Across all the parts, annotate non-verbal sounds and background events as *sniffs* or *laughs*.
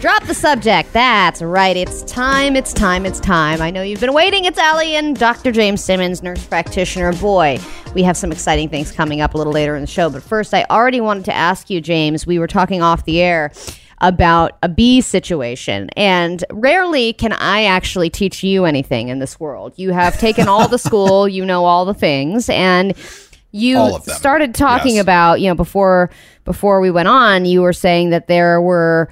Drop the subject. That's right. It's time. It's time. It's time. I know you've been waiting. It's Allie and Dr. James Simmons, nurse practitioner. Boy, we have some exciting things coming up a little later in the show. But first, I already wanted to ask you, James. We were talking off the air about a bee situation. And rarely can I actually teach you anything in this world. You have taken all the *laughs* school, you know all the things, and you All of them. started talking Yes. about, you know, before before we went on, you were saying that there were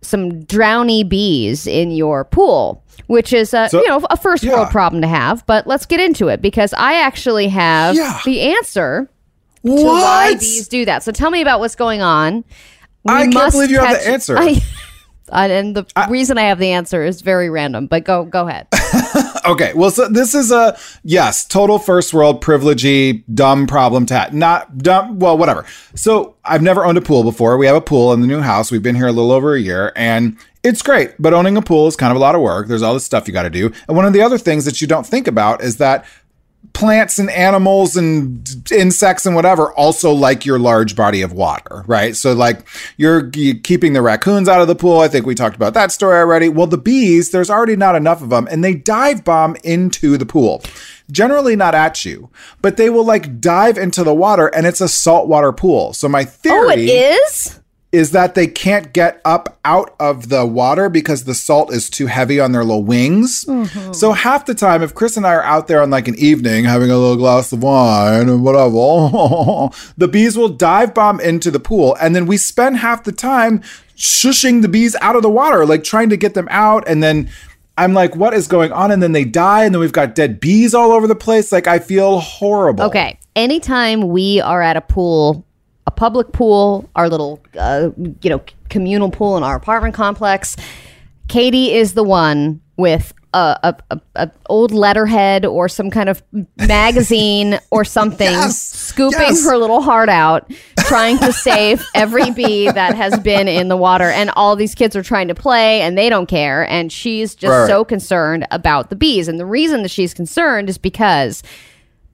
some drowny bees in your pool. Which is a So- you know a first world problem to have, but let's get into it because I actually have Yeah. the answer to why bees do that. So tell me about what's going on. We I can't must believe you have the answer. *laughs* I- and the reason I have the answer is very random, but go go ahead. *laughs* Okay, well, so this is a yes, total first world privilegey, dumb problem have. Not dumb, well, whatever. So I've never owned a pool before. We have a pool in the new house. We've been here a little over a year, and it's great. But owning a pool is kind of a lot of work. There's all this stuff you got to do, and one of the other things that you don't think about is that plants and animals and insects and whatever also like your large body of water, right? So like you're, you keeping the raccoons out of the pool. I think we talked about that story already. Well, the bees, there's already not enough of them and they dive bomb into the pool. Generally not at you, but they will like dive into the water and it's a saltwater pool. So my theory Oh, it is? Is that they can't get up out of the water because the salt is too heavy on their little wings. Mm-hmm. So half the time, if Chris and I are out there on like an evening having a little glass of wine and whatever, *laughs* the bees will dive bomb into the pool, and then we spend half the time shushing the bees out of the water, like trying to get them out, and then. I'm like, what is going on? And then they die, and then we've got dead bees all over the place. Like, I feel horrible. Okay. Anytime we are at a pool, public pool, our little, uh, you know, communal pool in our apartment complex, Katie is the one with a, a, a, old letterhead or some kind of magazine *laughs* or something, Yes. scooping Yes. her little heart out, trying to save every bee that has been in the water. And all these kids are trying to play and they don't care. And she's just Right. so concerned about the bees. And the reason that she's concerned is because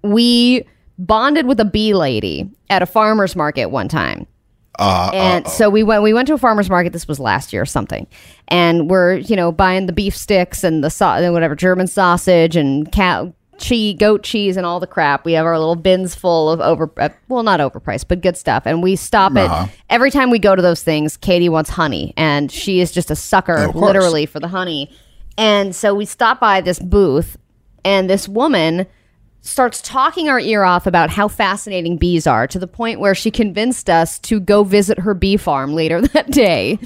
we bonded with a bee lady at a farmer's market one time. Uh, And so we went we went to a farmer's market this was last year or something. And we're, you know, buying the beef sticks and the sau- and whatever German sausage and cow cheese, goat cheese and all the crap. We have our little bins full of over uh, well not overpriced, but good stuff. And we stop Uh-huh. it every time we go to those things, Katie wants honey and she is just a sucker course. literally for the honey. And so we stop by this booth and this woman starts talking our ear off about how fascinating bees are to the point where she convinced us to go visit her bee farm later *laughs* that day.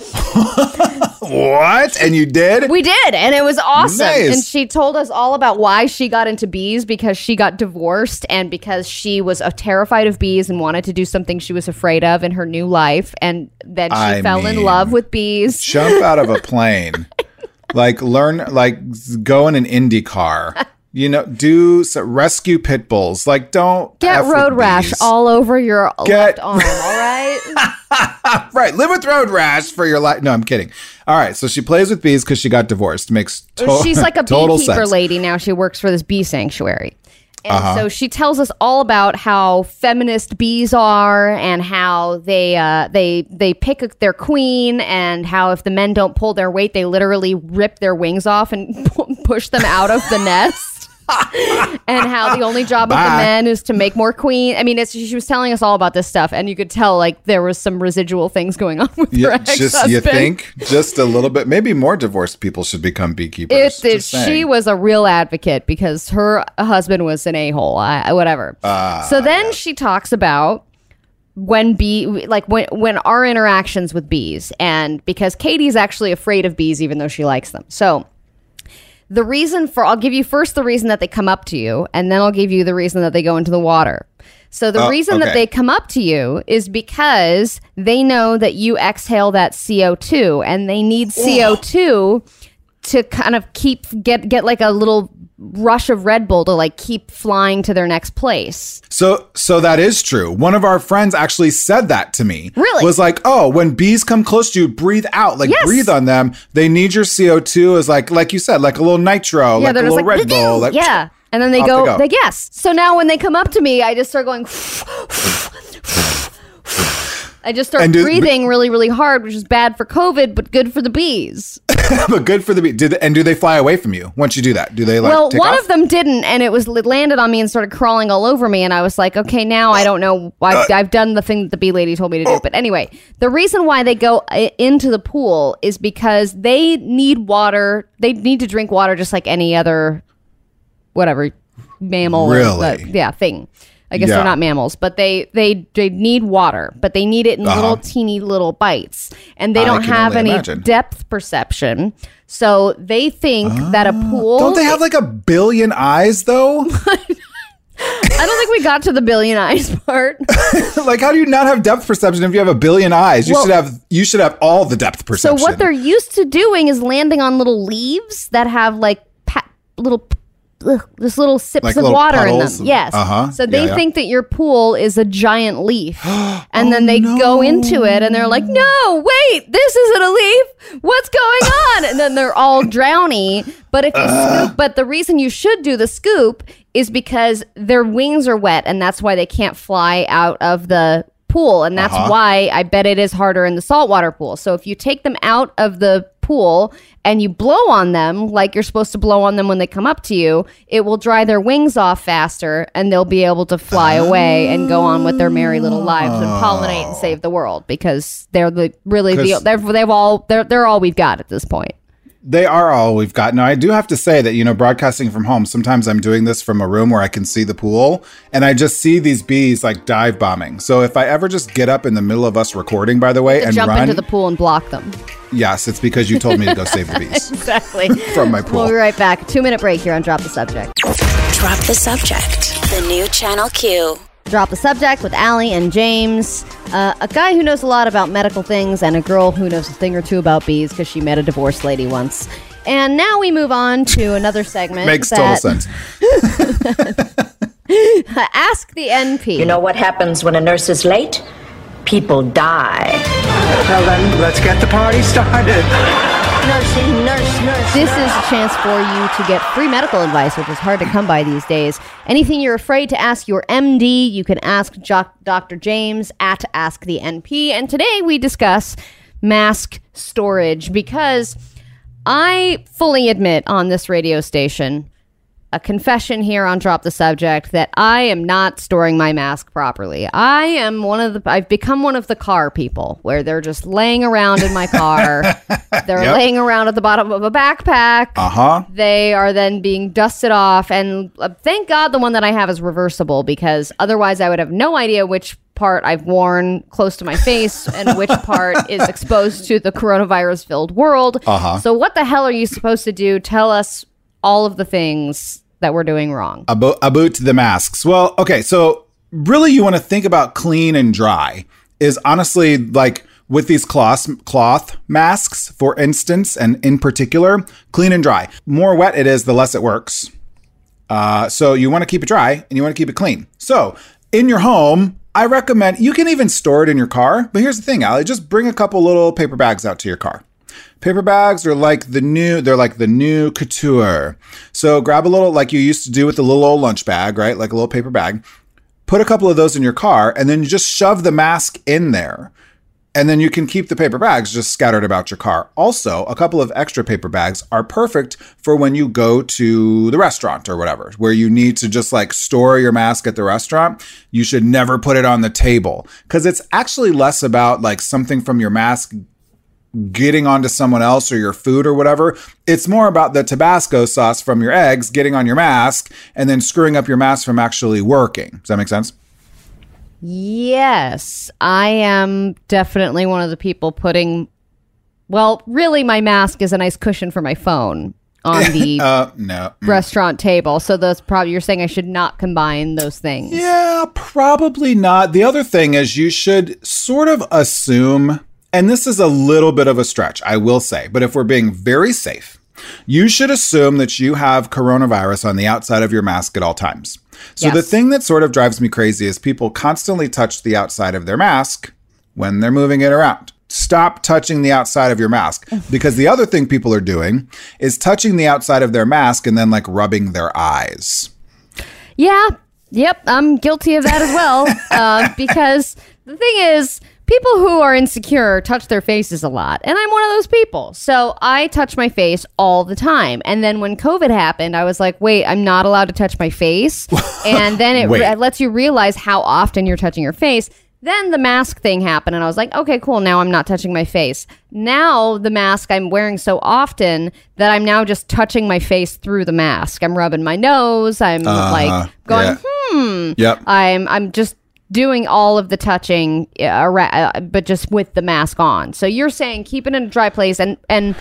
what? And you did? We did, and it was awesome. Nice. And she told us all about why she got into bees because she got divorced and because she was uh, terrified of bees and wanted to do something she was afraid of in her new life. And then she I fell in love with bees. jump out of a *laughs* plane like learn like go in an indy car you know do so, rescue pit bulls like don't Get F road rash all over your Get- left arm, all right? *laughs* right live with road rash for your life no i'm kidding all right so she plays with bees because she got divorced makes to- She's like a *laughs* beekeeper sense. lady now. She works for this bee sanctuary. And Uh-huh. so she tells us all about how feminist bees are and how they uh, they they pick their queen and how if the men don't pull their weight, they literally rip their wings off and *laughs* pu- push them out of the nest. *laughs* and how the only job of the men is to make more queen. I mean, it's, she was telling us all about this stuff, and you could tell like there was some residual things going on *laughs* with her yeah, ex-husband. just you think just a little bit maybe more divorced people should become beekeepers It, it, she was a real advocate because her husband was an a hole. Whatever. Ah, so then she talks about when bee like when when our interactions with bees and because Katie's actually afraid of bees even though she likes them. So the reason for I'll give you first the reason that they come up to you and then I'll give you the reason that they go into the water. So the Oh, reason that they come up to you is because they know that you exhale that CO2 and they need CO2 to kind of keep get get like a little rush of Red Bull to like keep flying to their next place. So, so that is true. One of our friends actually said that to me. Really? Was like, oh, when bees come close to you, breathe out, like Yes. breathe on them. They need your CO two as like, like you said, like a little nitro, like a little Red Bull. Like, yeah. *tsk* And then they go, they go. they guess. So now when they come up to me, I just start going, *laughs* *sniffs* *sniffs* *sniffs* I just start do- breathing really, really hard, which is bad for COVID, but good for the bees. *laughs* but good for the bees. Did and do they fly away from you once you do that? Do they like? well, one off? of them didn't, and it was it landed on me and started crawling all over me. And I was like, okay, now I don't know. Uh, I've, I've done the thing that the bee lady told me to oh. do. But anyway, the reason why they go into the pool is because they need water. They need to drink water just like any other, whatever, mammal. or, Really? uh, yeah, thing. I guess Yeah. they're not mammals, but they they they need water, but they need it in Uh-huh. little teeny little bites, and they I don't have any imagine. depth perception. So they think that a pool. Ah. Don't they have like a billion eyes though? *laughs* I don't think we got to the billion eyes part. *laughs* like, how do you not have depth perception if you have a billion eyes? You Well- should have. You should have all the depth perception. so what they're used to doing is landing on little leaves that have like pa- little. Ugh, just little sips Like of little water in them. Yes. Uh-huh. So they Yeah, yeah. think that your pool is a giant leaf. *gasps* And then Oh, they go into it and they're like, no, wait, this isn't a leaf. What's going on? and then they're all *laughs* drowny. But if you scoop, but the reason you should do the scoop is because their wings are wet and that's why they can't fly out of the pool. And that's Uh-huh. why I bet it is harder in the saltwater pool. So if you take them out of the pool and you blow on them like you're supposed to blow on them when they come up to you, it will dry their wings off faster and they'll be able to fly ah. away and go on with their merry little lives and ah. pollinate and save the world because they're the really the they're they've all they're they're all we've got at this point. They are all we've got. Now, I do have to say that, you know, broadcasting from home, sometimes I'm doing this from a room where I can see the pool and I just see these bees like dive bombing. So if I ever just get up in the middle of us recording, by the way, and Jump run, into the pool and block them. yes, it's because you told me to go save the *laughs* bees Exactly. *laughs* from my pool. We'll be right back. Two minute break here on Drop the Subject. Drop the subject. The new Channel Q. Drop the subject with Allie and James, uh, a guy who knows a lot about medical things, and a girl who knows a thing or two about bees because she met a divorced lady once. And now we move on to another segment. Makes total sense. *laughs* Ask the NP. You know what happens when a nurse is late? People die. Well then, let's get the party started. Nursing, nurse, nurse. This is a chance for you to get free medical advice, which is hard to come by these days. Anything you're afraid to ask your MD, you can ask Jo- Dr. James at Ask the NP. And today we discuss mask storage because I fully admit on this radio station a confession here on Drop the Subject that I am not storing my mask properly. I am one of the I've become one of the car people where they're just laying around in my car. *laughs* they're Yep. laying around at the bottom of a backpack. Uh huh. They are then being dusted off and uh, thank God the one that I have is reversible because otherwise I would have no idea which part I've worn close to my face *laughs* and which part is exposed to the coronavirus filled world. Uh-huh. So what the hell are you supposed to do? Tell us all of the things that we're doing wrong. About, about the masks. Well, okay. So, really, you want to think about clean and dry, is honestly like with these cloth, cloth masks, for instance, and in particular, clean and dry. More wet it is, the less it works. Uh, so, you want to keep it dry and you want to keep it clean. So, in your home, I recommend you can even store it in your car. But here's the thing, Allie, just bring a couple little paper bags out to your car. Paper bags are like the new, they're like the new couture. So grab a little, like you used to do with the little old lunch bag, right? Like a little paper bag. Put a couple of those in your car and then you just shove the mask in there. And then you can keep the paper bags just scattered about your car. Also, a couple of extra paper bags are perfect for when you go to the restaurant or whatever, where you need to just like store your mask at the restaurant. You should never put it on the table because it's actually less about like something from your mask getting onto someone else or your food or whatever. It's more about the Tabasco sauce from your eggs getting on your mask and then screwing up your mask from actually working. Does that make sense? Yes, I am definitely one of the people putting. Well, really, my mask is a nice cushion for my phone on *laughs* the Uh, no. restaurant table. So those probably you're saying I should not combine those things. Yeah, probably not. The other thing is you should sort of assume, and this is a little bit of a stretch, I will say, but if we're being very safe, you should assume that you have coronavirus on the outside of your mask at all times. So the thing that sort of drives me crazy is people constantly touch the outside of their mask when they're moving it around. Stop touching the outside of your mask because the other thing people are doing is touching the outside of their mask and then like rubbing their eyes. Yeah. Yep. I'm guilty of that as well. *laughs* uh, because the thing is, people who are insecure touch their faces a lot, and I'm one of those people. So I touch my face all the time. And then when COVID happened, I was like, wait, I'm not allowed to touch my face. *laughs* and then it, Wait. it lets you realize how often you're touching your face. Then the mask thing happened, and I was like, okay, cool. Now I'm not touching my face. Now the mask I'm wearing so often that I'm now just touching my face through the mask. I'm rubbing my nose. I'm like uh-huh. going, yeah. Hmm, yep. I'm I'm just doing all of the touching, uh, uh, but just with the mask on. So you're saying keep it in a dry place, and and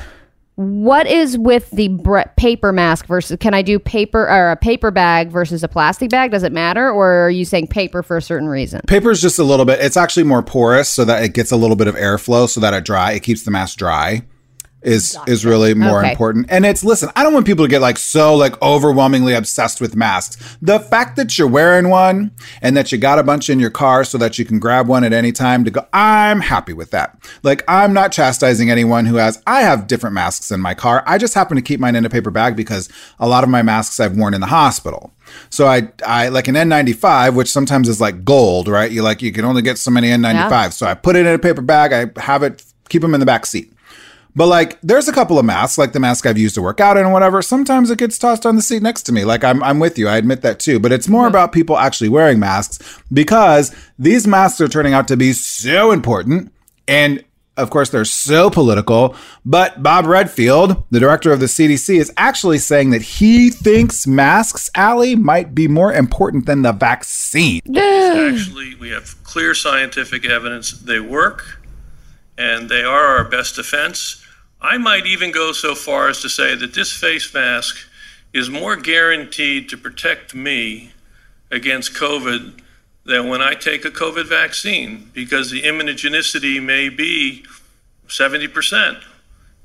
what is with the paper mask versus? Can I do paper or a paper bag versus a plastic bag? Does it matter, or are you saying paper for a certain reason? Paper is just a little bit. It's actually more porous, so that it gets a little bit of airflow, so that it dry. It keeps the mask dry. Is is really more Okay. important. And it's listen. I don't want people to get like so like overwhelmingly obsessed with masks. The fact that you're wearing one and that you got a bunch in your car so that you can grab one at any time to go. I'm happy with that. Like I'm not chastising anyone who has. I have different masks in my car. I just happen to keep mine in a paper bag because a lot of my masks I've worn in the hospital. So I, I like an N95, which sometimes is like gold, right? You like you can only get so many N95. Yeah. So I put it in a paper bag. I have it, keep them in the back seat. But like, there's a couple of masks, like the mask I've used to work out in and whatever. Sometimes it gets tossed on the seat next to me. Like I'm, I'm with you. I admit that too. But it's more mm-hmm. about people actually wearing masks because these masks are turning out to be so important. And of course, they're so political. But Bob Redfield, the director of the CDC, is actually saying that he thinks masks, Allie, might be more important than the vaccine. Actually, we have clear scientific evidence they work and they are our best defense. I might even go so far as to say that this face mask is more guaranteed to protect me against COVID than when I take a COVID vaccine because the immunogenicity may be 70%.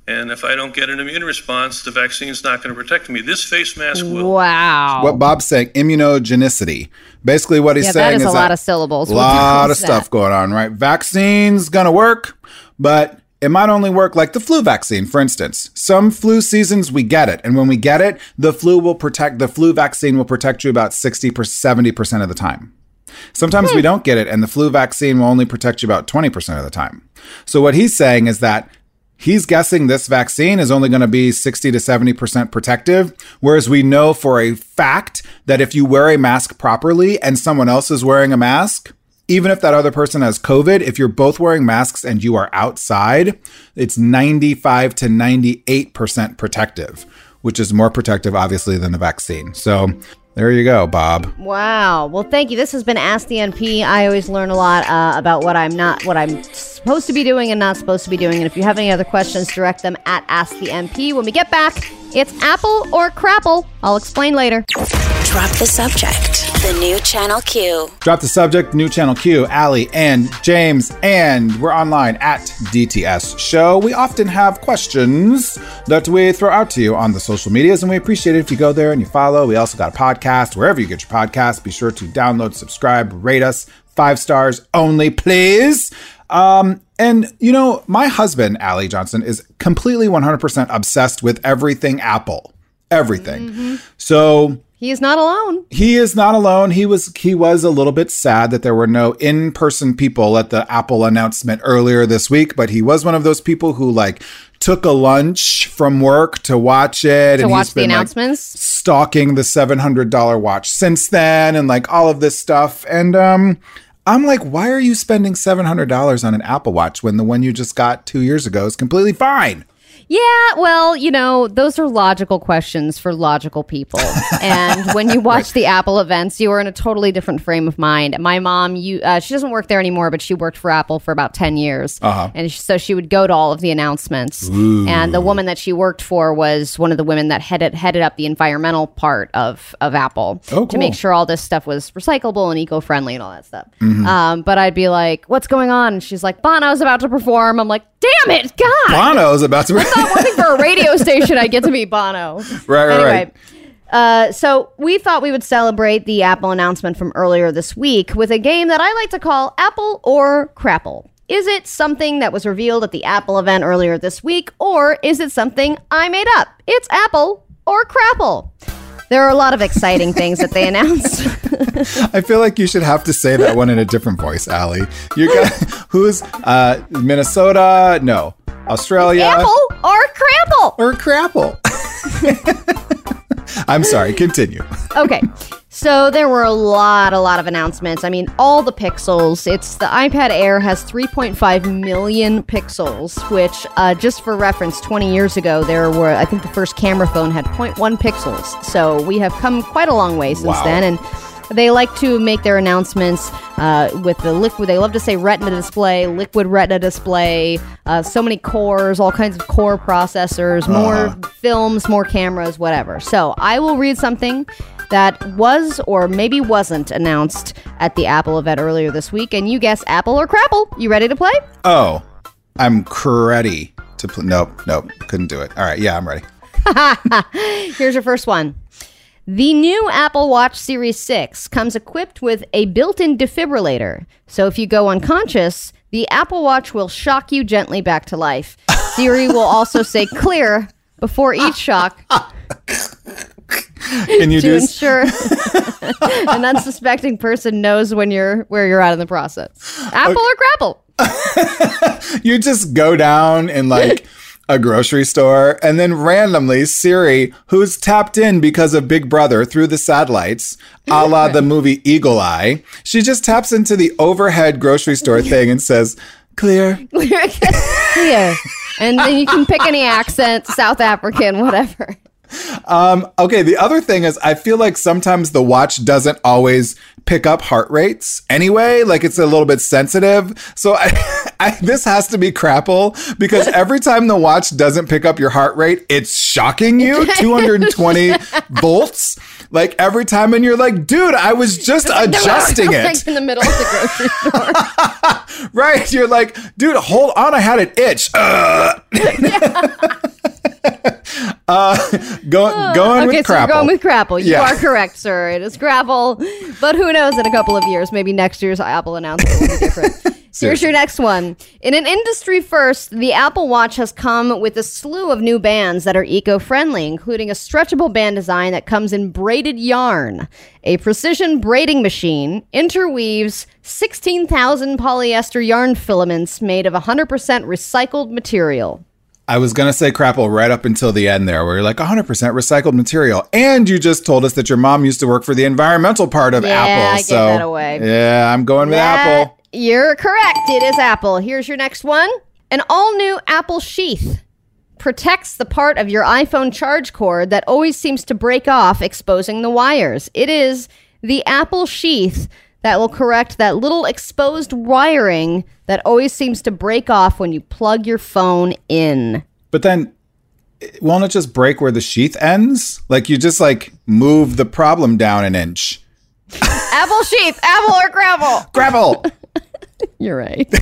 And if I don't get an immune response, the vaccine's not going to protect me. This face mask will. Wow. What Bob's saying, immunogenicity. Basically, what he's Yeah, saying that is is a lot of syllables. A lot is of *laughs* stuff that? going on, right? Vaccine's gonna work, but it might only work like the flu vaccine, for instance. Some flu seasons we get it, and when we get it, the flu will protect. The flu vaccine will protect you about sixty per seventy percent of the time. Sometimes Hmm. we don't get it, and the flu vaccine will only protect you about 20% of the time. So, what he's saying is that he's guessing this vaccine is only going to be 60 to 70% protective, whereas we know for a fact that if you wear a mask properly and someone else is wearing a mask, even if that other person has COVID, if you're both wearing masks and you are outside, it's 95 to 98% protective, which is more protective, obviously, than the vaccine. So, there you go, Bob. Wow. Well, thank you. This has been Ask the NP. I always learn a lot uh, about what I'm not, what I'm supposed to be doing and not supposed to be doing. And if you have any other questions, direct them at Ask the NP. When we get back, it's Apple or Crapple. I'll explain later. Drop the subject. The new Channel Q. Drop the subject, new channel Q, Allie and James, and we're online at DTS Show. We often have questions that we throw out to you on the social medias, and we appreciate it if you go there and you follow. We also got a podcast wherever you get your podcast. Be sure to download, subscribe, rate us five stars only, please. Um, and you know, my husband, Allie Johnson, is completely 100% obsessed with everything Apple. Everything. So He is not alone. he is not alone. He was he was a little bit sad that there were no in-person people at the Apple announcement earlier this week, but he was one of those people who like took a lunch from work to watch it To and watch he's the been like, announcements? stalking the $700 watch since then and like all of this stuff and um I'm like, why are you spending $700 on an Apple Watch when the one you just got two years ago is completely fine? Yeah, well, you know, those are logical questions for logical people. *laughs* and when you watch the Apple events, you are in a totally different frame of mind. My mom, you, uh, she doesn't work there anymore, but she worked for Apple for about ten years, uh-huh. and so she would go to all of the announcements. And the woman that she worked for was one of the women that headed headed up the environmental part of of Apple Oh, to make sure all this stuff was recyclable and eco friendly and all that stuff. Mm-hmm. Um, but I'd be like, "What's going on?" And she's like, "Bono's about to perform." I'm like, "Damn it, God!" Bono's about to not working for a radio *laughs* station, I get to meet Bono. Right, right, anyway, right. Uh, so we thought we would celebrate the Apple announcement from earlier this week with a game that I like to call Apple or Crapple. Is it something that was revealed at the Apple event earlier this week, or is it something I made up? It's Apple or Crapple. There are a lot of exciting things that they announced. I feel like you should have to say that one in a different voice, Allie. You got who's uh Minnesota? No. Australia Apple or crapple? or Crapple. *laughs* I'm sorry, continue. Okay. So there were a lot, a lot of announcements. I mean, all the pixels. It's the iPad Air has 3.5 million pixels, which, uh, just for reference, 20 years ago there were, I think, the first camera phone had 0.1 pixels. So we have come quite a long way since Wow. then, and they like to make their announcements uh, with the liquid. They love to say Retina display, liquid Retina display, uh, so many cores, all kinds of core processors, more films, more cameras, whatever. So I will read something that was or maybe wasn't announced at the Apple event earlier this week, and you guess Apple or Crapple. You ready to play? Oh, I'm ready to pl- nope, nope, couldn't do it. All right, yeah, I'm ready. *laughs* Here's your first one. The new Apple Watch Series 6 comes equipped with a built in defibrillator. So if you go unconscious, the Apple Watch will shock you gently back to life. *laughs* Siri will also say clear before each shock *laughs* Can you to do ensure *laughs* an unsuspecting person knows when you're where you're at in the process. Apple or Crapple? you just go down and like a grocery store and then randomly Siri, who's tapped in because of Big Brother through the satellites, a la the mm. movie Eagle Eye, she just taps into the overhead grocery store *laughs* thing and says, *laughs* Clear. Clear. And then you can pick any accent, South African, whatever. Um, okay, the other thing is I feel like sometimes the watch doesn't always pick up heart rates anyway, like it's a little bit sensitive. So I, *laughs* I this has to be crapple because *laughs* every time the watch doesn't pick up your heart rate, it's shocking you *laughs* 220 volts. Like every time and you're like, "Dude, I was just adjusting Like it." in the middle of the grocery *laughs* store. Right? You're like, "Dude, hold on, I had an itch." Uh, uh go, going Okay, with so crapple. going with Crapple. You Yeah. are correct, sir. It is Crapple. But who knows in a couple of years, maybe next year's Apple announcement will be different. Here's your next one. In an industry first, the Apple Watch has come with a slew of new bands that are eco friendly, including a stretchable band design that comes in braided yarn. A precision braiding machine interweaves 16,000 polyester yarn filaments made of 100% recycled material. I was gonna say crapple right up until the end there, where you're like 100% recycled material, and you just told us that your mom used to work for the environmental part of Yeah, Apple. I gave so that away. yeah, I'm going with That- Apple. You're correct. It is Apple. Here's your next one. An all new Apple sheath protects the part of your iPhone charge cord that always seems to break off, exposing the wires. It is the Apple sheath that will correct that little exposed wiring that always seems to break off when you plug your phone in. But then, eh, won't it just break where the sheath ends? Like you just like move the problem down an inch. Apple sheath, Apple or gravel. Grapple. *laughs* *laughs* You're right. *laughs*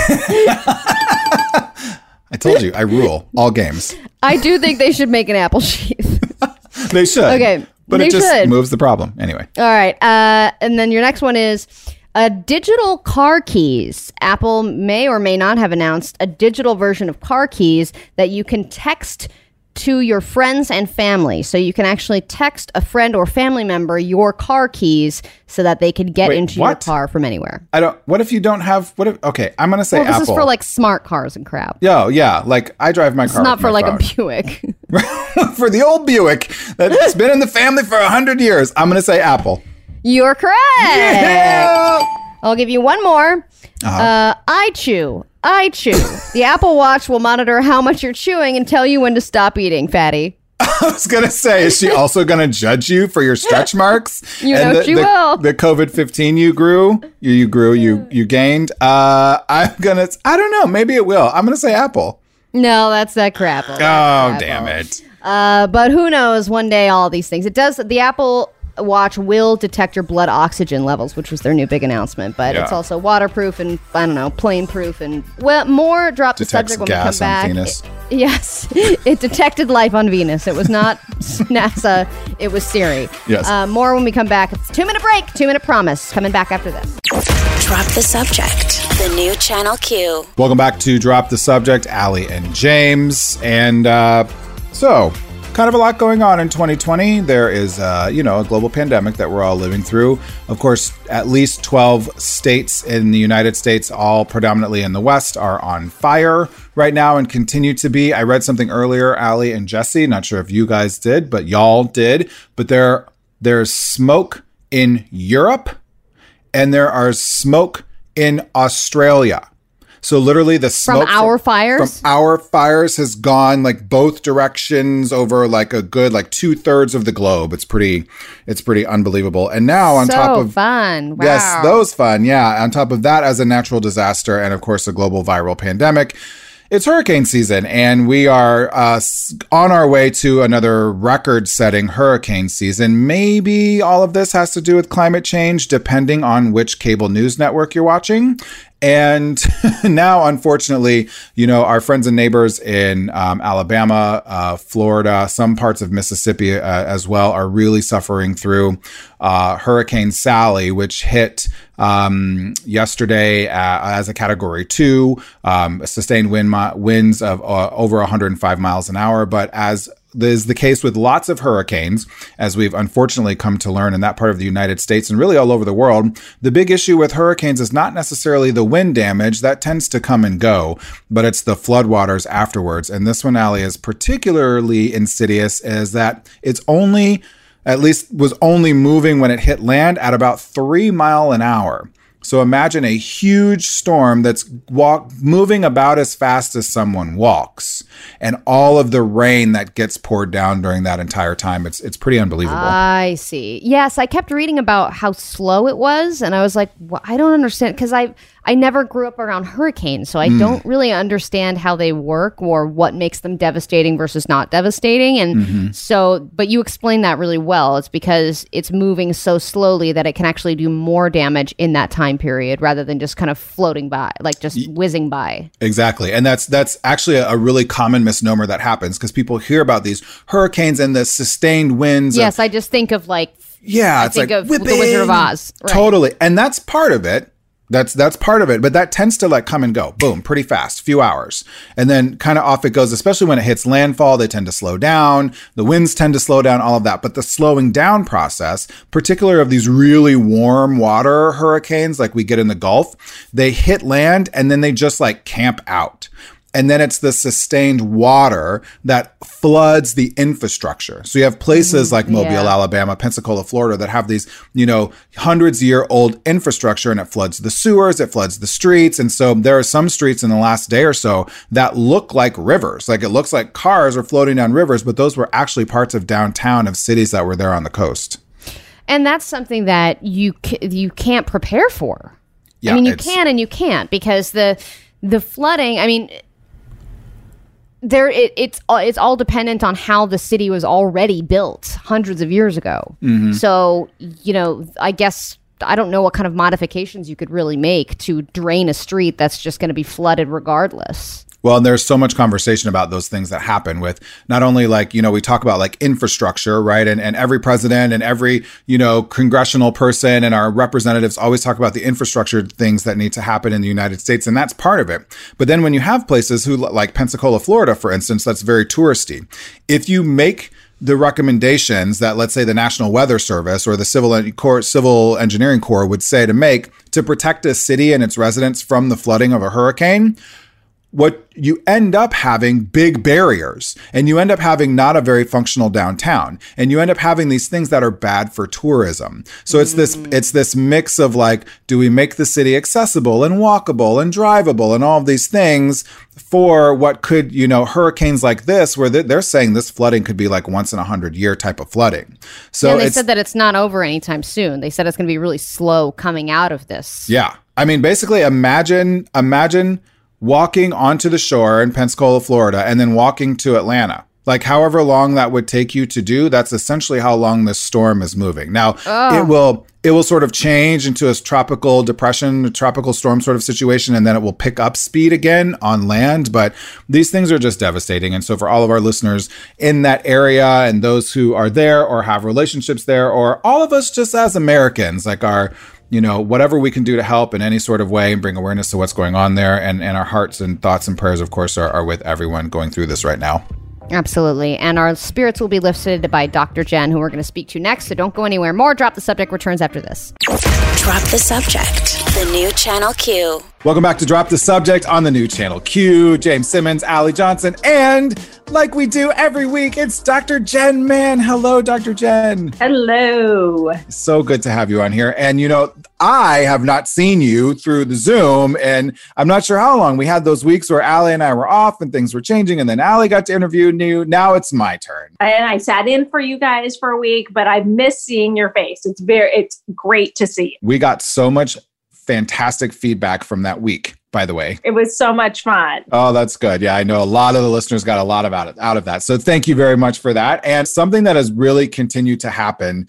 I told you, I rule all games. I do think they should make an Apple sheath. *laughs* They should. Okay, But it just should. moves the problem. Anyway. All right. Uh, and then your next one is uh, digital car keys. Apple may or may not have announced a digital version of car keys that you can text to your friends and family. So you can actually text a friend or family member your car keys so that they can get Wait, into what? your car from anywhere. I don't what if you don't have what if okay, I'm gonna say Well, this Apple. is for like smart cars and crap. Yo, yeah, like I drive my It's car. not with for like phone. a *laughs* Buick. *laughs* for the old Buick that's been in the family for a hundred years. I'm gonna say Apple. You're correct. I'll give you one more. Uh-huh. Uh, I chew. I chew. the Apple Watch will monitor how much you're chewing and tell you when to stop eating, fatty. *laughs* I was gonna say, is she also gonna judge you for your stretch *laughs* marks? You and know the, she the, will. The COVID fifteen you grew, you, you grew, you you gained. Uh, I'm gonna. I don't know. Maybe it will. I'm gonna say Apple. No, that's that crap. Oh damn it! Uh, but who knows? One day, all these things. It does. The Apple Watch will detect your blood oxygen levels, which was their new big announcement. But it's also waterproof and I don't know, plane proof and well, more. Drop the Detects subject when we come gas on back. Venus. It- *laughs* yes, it detected life on Venus. It was not *laughs* NASA. It was Siri. Yes. Uh, more when we come back. It's two minute break. Two minute promise. Coming back after this. Drop the subject. The new Channel Q. Welcome back to Drop the Subject, Allie and James. And uh, so, kind of a lot going on in 2020. There is, uh, you know, a global pandemic that we're all living through. Of course, at least 12 states in the United States, all predominantly in the West, are on fire right now and continue to be. I read something earlier, Allie and Jesse. Not sure if you guys did, but y'all did. But there, there's smoke in Europe, and there are smoke in Australia. So literally, the smoke from our fires? from our fires has gone like both directions over like a good like two thirds of the globe. It's pretty, it's pretty unbelievable. And now on so top of fun. Wow. Yes, those fun. Yeah. On top of that, as a natural disaster and of course a global viral pandemic, it's hurricane season, and we are uh, on our way to another record setting hurricane season. Maybe all of this has to do with climate change, depending on which cable news network you're watching. And *laughs* now, unfortunately, you know, our friends and neighbors in um, Alabama, uh, Florida, some parts of Mississippi uh, as well are really suffering through uh, Hurricane Sally, which hit um, yesterday uh, as a category two, um, sustained wind mi- winds of uh, over 105 miles an hour. But as is the case with lots of hurricanes, as we've unfortunately come to learn in that part of the United States and really all over the world. The big issue with hurricanes is not necessarily the wind damage, that tends to come and go, but it's the floodwaters afterwards. And this one, Allie, is particularly insidious, is that it's only, at least was only moving when it hit land at about three mile an hour. So imagine a huge storm that's walk moving about as fast as someone walks, and all of the rain that gets poured down during that entire time. It's it's pretty unbelievable. I see. Yes, I kept reading about how slow it was, and I was like, well, I don't understand because I I never grew up around hurricanes, so I Hmm. don't really understand how they work or what makes them devastating versus not devastating. And Mm-hmm. so, but you explained that really well. It's because it's moving so slowly that it can actually do more damage in that time period rather than just kind of floating by, like just whizzing by. Exactly. And that's that's actually a, a really common misnomer that happens because people hear about these hurricanes and the sustained winds. of- Yes, I just think of like yeah, it's think like of The Wizard of. Oz. Right. Totally. And that's part of it. That's that's part of it, but that tends to like come and go, boom, pretty fast, few hours, and then kind of off it goes. Especially when it hits landfall, they tend to slow down. The winds tend to slow down, all of that. But the slowing down process, particular of these really warm water hurricanes like we get in the Gulf, they hit land and then they just like camp out. And then it's the sustained water that floods the infrastructure. So you have places mm-hmm. like Mobile, yeah. Alabama, Pensacola, Florida that have these, you know, hundreds year old infrastructure and it floods the sewers, it floods the streets. And so there are some streets in the last day or so that look like rivers. Like it looks like cars are floating down rivers, but those were actually parts of downtown of cities that were there on the coast. and that's something that you you can't prepare for. Yeah, I mean, you can and you can't because the the flooding. I mean, there it, it's all- it's all dependent on how the city was already built hundreds of years ago. Mm-hmm. So you know, I guess. I don't know what kind of modifications you could really make to drain a street that's just going to be flooded regardless. Well, and there's so much conversation about those things that happen with not only like, you know, we talk about like infrastructure, right? And, and every president and every, you know, congressional person and our representatives always talk about the infrastructure things that need to happen in the United States. And that's part of it. But then when you have places who like Pensacola, Florida, for instance, that's very touristy. If you make the recommendations that let's say the National Weather Service or the Civil Corps, Civil Engineering Corps would say to make to protect a city and its residents from the flooding of a hurricane, what you end up having big barriers and you end up having not a very functional downtown and you end up having these things that are bad for tourism so it's this mm. it's this mix of like do we make the city accessible and walkable and drivable and all of these things for what could you know hurricanes like this where they're, they're saying this flooding could be like once in a hundred year type of flooding so and they it's said that it's not over anytime soon. They said it's going to be really slow coming out of this. Yeah. I mean, basically imagine imagine walking onto the shore in Pensacola, Florida, and then walking to Atlanta. Like however long that would take you to do, that's essentially how long this storm is moving. Now oh. it will it will sort of change into a tropical depression, a tropical storm sort of situation, and then it will pick up speed again on land. But these things are just devastating. And so for all of our listeners in that area and those who are there or have relationships there, or all of us just as Americans, like our you know, whatever we can do to help in any sort of way and bring awareness to what's going on there. And, and our hearts and thoughts and prayers, of course, are, are with everyone going through this right now. Absolutely. And our spirits will be lifted by Dr. Jenn, who we're going to speak to next. So don't go anywhere. More Drop the Subject returns after this. Drop the subject. The new Channel Q. Welcome back to Drop the Subject on the new channel Q. James Simmons, Allie Johnson, and like we do every week, it's Dr. Jenn Mann. Hello, Dr. Jenn. Hello. So good to have you on here. And you know, I have not seen you through the Zoom, and I'm not sure how long. We had those weeks where Allie and I were off and things were changing, and then Allie got to interview you. Now it's my turn. And I sat in for you guys for a week, but I miss seeing your face. It's very it's great to see. We got so much fantastic feedback from that week, by the way. It was so much fun. Oh, that's good. Yeah, I know a lot of the listeners got a lot of out of, out of that. So thank you very much for that. And something that has really continued to happen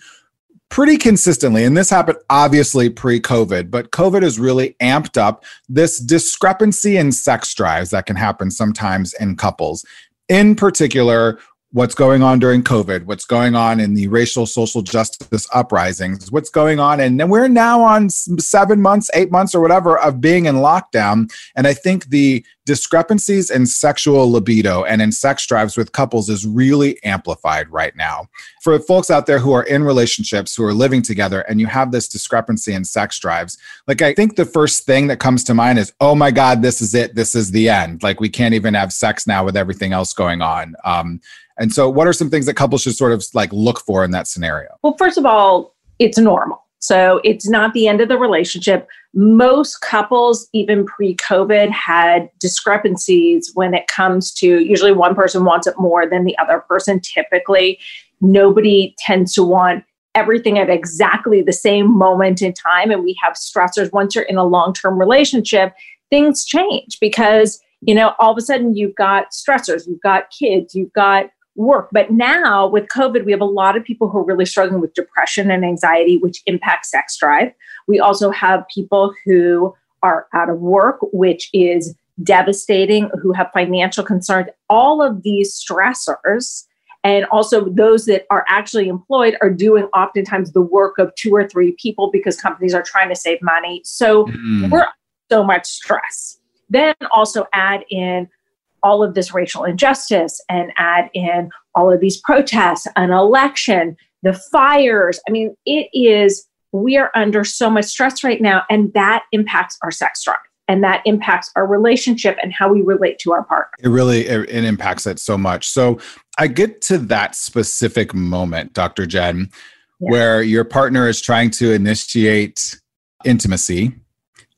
pretty consistently, and this happened obviously pre COVID, but COVID has really amped up this discrepancy in sex drives that can happen sometimes in couples. In particular, what's going on during COVID, what's going on in the racial social justice uprisings, what's going on. And then we're now on seven months, eight months, or whatever of being in lockdown. And I think the discrepancies in sexual libido and in sex drives with couples is really amplified right now. For folks out there who are in relationships, who are living together, and you have this discrepancy in sex drives, like I think the first thing that comes to mind is, oh my God, this is it. This is the end. Like we can't even have sex now with everything else going on. Um, and so, what are some things that couples should sort of like look for in that scenario? Well, first of all, it's normal. So it's not the end of the relationship. Most couples, even pre COVID, had discrepancies when it comes to usually one person wants it more than the other person. Typically, nobody tends to want everything at exactly the same moment in time. And we have stressors. Once you're in a long term relationship, things change because, you know, all of a sudden you've got stressors, you've got kids, you've got work. But now with COVID, we have a lot of people who are really struggling with depression and anxiety, which impacts sex drive. We also have people who are out of work, which is devastating, who have financial concerns. All of these stressors. And also, those that are actually employed are doing oftentimes the work of two or three people because companies are trying to save money. So, mm. we're so much stress. Then also add in all of this racial injustice and add in all of these protests, an election, the fires. I mean, it is, we are under so much stress right now, and that impacts our sex drive and that impacts our relationship and how we relate to our partner. It really it, it impacts it so much. So I get to that specific moment, Dr. Jenn, yeah. where your partner is trying to initiate intimacy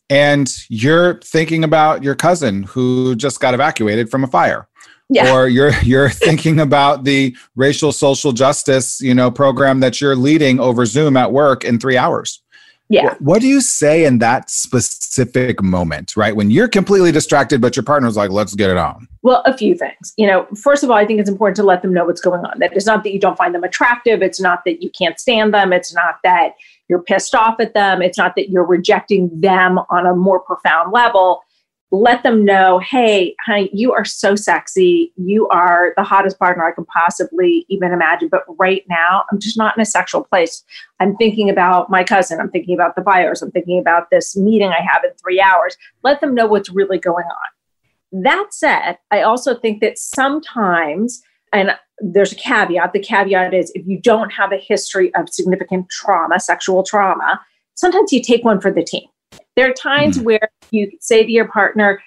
and you're thinking about your cousin who just got evacuated from a fire. Yeah. Or you're *laughs* you're thinking about the racial social justice, you know, program that you're leading over Zoom at work in 3 hours. Yeah. What do you say in that specific moment, right? When you're completely distracted, but your partner's like, let's get it on? Well, a few things. You know, first of all, I think it's important to let them know what's going on. That it's not that you don't find them attractive. It's not that you can't stand them. It's not that you're pissed off at them. It's not that you're rejecting them on a more profound level. Let them know, hey, honey, you are so sexy. You are the hottest partner I can possibly even imagine. But right now, I'm just not in a sexual place. I'm thinking about my cousin. I'm thinking about the buyers. I'm thinking about this meeting I have in three hours. Let them know what's really going on. That said, I also think that sometimes, and there's a caveat. The caveat is if you don't have a history of significant trauma, sexual trauma, sometimes you take one for the team. There are times mm-hmm. where you say to your partner,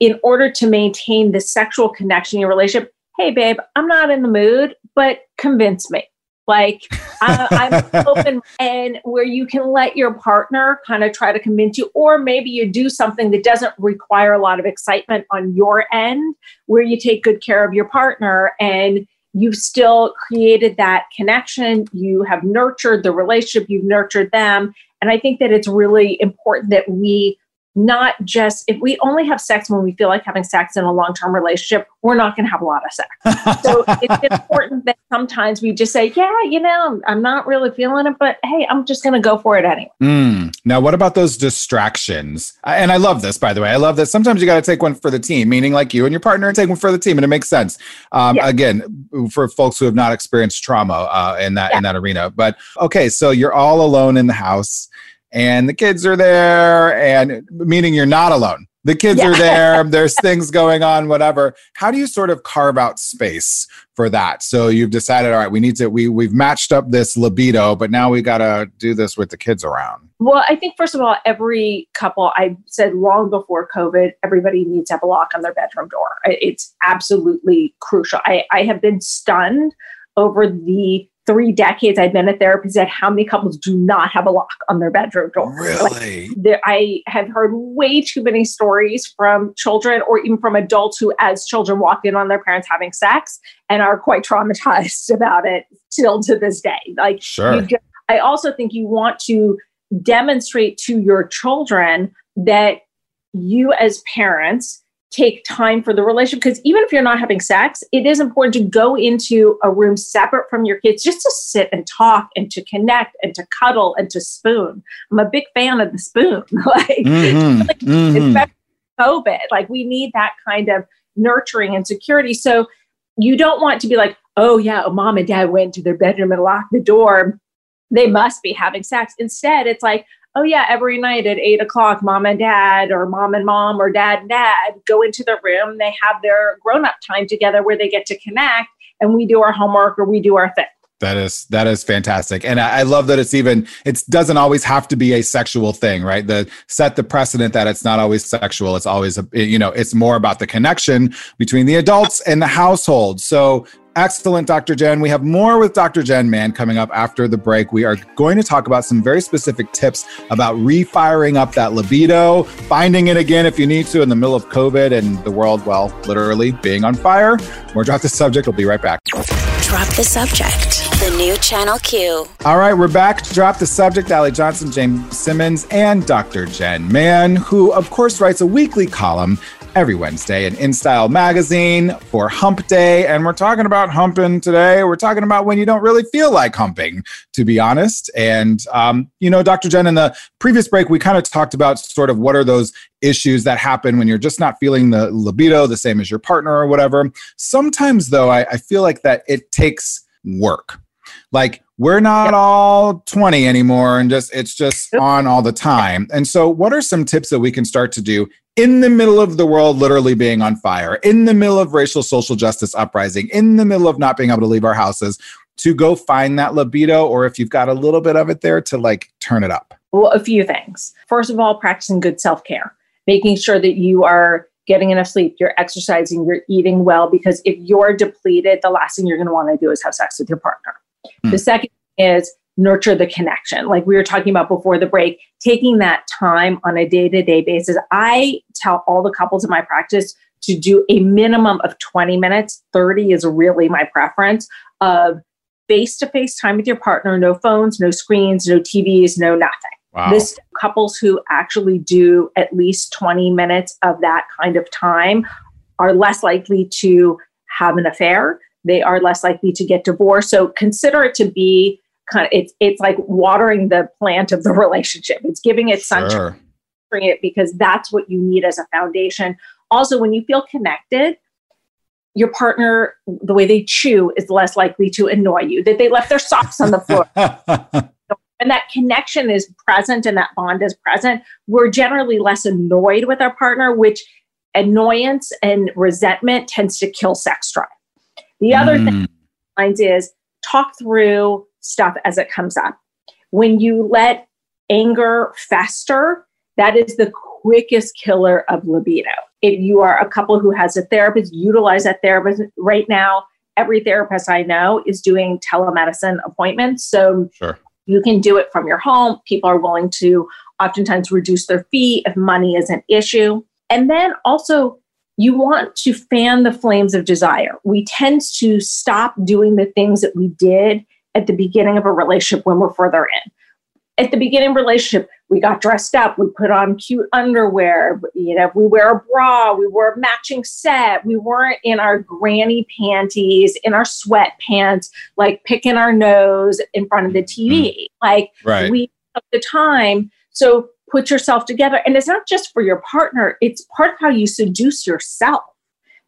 in order to maintain the sexual connection in your relationship, hey, babe, I'm not in the mood, but convince me. Like I, I'm *laughs* open and where you can let your partner kind of try to convince you, or maybe you do something that doesn't require a lot of excitement on your end, where you take good care of your partner and you've still created that connection. You have nurtured the relationship, you've nurtured them. And I think that it's really important that we not just if we only have sex when we feel like having sex in a long-term relationship we're not going to have a lot of sex. So *laughs* it's important that sometimes we just say yeah you know i'm not really feeling it but hey i'm just going to go for it anyway. Mm. now what about those distractions? And i love this by the way. I love that sometimes you got to take one for the team meaning like you and your partner and take one for the team and it makes sense. Um, yeah. again for folks who have not experienced trauma uh, in that yeah. in that arena. But okay so you're all alone in the house and the kids are there and meaning you're not alone the kids yeah. are *laughs* there, there's things going on, whatever. How do you sort of carve out space for that? So you've decided, all right, we need to we we've matched up this libido, but now we got to do this with the kids around. Well, I think first of all, every couple, I said long before COVID, everybody needs to have a lock on their bedroom door. It's absolutely crucial. I, I have been stunned over the three decades I've been a therapist at how many couples do not have a lock on their bedroom door. Really? Like, there, I have heard way too many stories from children or even from adults who, as children, walk in on their parents having sex and are quite traumatized *laughs* about it still to this day. Like, sure. Just, I also think you want to demonstrate to your children that you, as parents, take time for the relationship because even if you're not having sex it is important to go into a room separate from your kids just to sit and talk and to connect and to cuddle and to spoon. I'm a big fan of the spoon. *laughs* Like mm-hmm. *laughs* mm-hmm. covid like we need that kind of nurturing and security. So you don't want to be like oh yeah mom and dad went to their bedroom and locked the door. They must be having sex. Instead it's like oh yeah, every night at eight o'clock, mom and dad, or mom and mom, or dad and dad go into the room. They have their grown up time together where they get to connect and we do our homework or we do our thing. That is that is fantastic, and I, I love that it's even it doesn't always have to be a sexual thing, right? The set the precedent that it's not always sexual. It's always a you know it's more about the connection between the adults and the household. So Excellent, Dr. Jenn. We have more with Dr. Jenn Mann coming up after the break. We are going to talk about some very specific tips about refiring up that libido, finding it again if you need to in the middle of COVID and the world, well, literally being on fire. More Drop the Subject. We'll be right back. Drop the Subject, the new Channel Q. All right, we're back. Drop the Subject. Allie Johnson, James Simmons, and Dr. Jenn Mann, who, of course, writes a weekly column every Wednesday in InStyle magazine for Hump Day. And we're talking about humping today. We're talking about when you don't really feel like humping, to be honest. And, um, you know, Dr. Jenn, in the previous break, we kind of talked about sort of what are those issues that happen when you're just not feeling the libido the same as your partner or whatever. Sometimes, though, I, I feel like that it takes work. Like, we're not all 20 anymore and just it's just on all the time. And so what are some tips that we can start to do in the middle of the world literally being on fire, in the middle of racial social justice uprising, in the middle of not being able to leave our houses, to go find that libido, or if you've got a little bit of it there, to like turn it up? Well, a few things. First of all, practicing good self care, making sure that you are getting enough sleep, you're exercising, you're eating well, because if you're depleted, the last thing you're going to want to do is have sex with your partner. Mm. The second is nurture the connection. Like we were talking about before the break, taking that time on a day to day basis. I tell all the couples in my practice to do a minimum of 20 minutes. 30 is really my preference of face to face time with your partner, no phones, no screens, no TVs, no nothing. Wow. This couples who actually do at least 20 minutes of that kind of time are less likely to have an affair. They are less likely to get divorced. So consider it to be kind of it's it's like watering the plant of the relationship. It's giving it sunshine, sure. it because that's what you need as a foundation. Also, when you feel connected, your partner, the way they chew is less likely to annoy you. That they left their socks on the floor. *laughs* and that connection is present and that bond is present, we're generally less annoyed with our partner, which annoyance and resentment tends to kill sex drive. The other mm. thing is talk through stuff as it comes up. When you let anger fester, that is the quickest killer of libido. If you are a couple who has a therapist, utilize that therapist right now. Every therapist I know is doing telemedicine appointments. So sure. you can do it from your home. People are willing to oftentimes reduce their fee if money is an issue. And then also, you want to fan the flames of desire. We tend to stop doing the things that we did at the beginning of a relationship when we're further in. At the beginning of a relationship, we got dressed up, we put on cute underwear, you know, we wear a bra, we wore a matching set, we weren't in our granny panties, in our sweatpants, like picking our nose in front of the TV. Mm. Like right. we took the time. So put yourself together. And it's not just for your partner, it's part of how you seduce yourself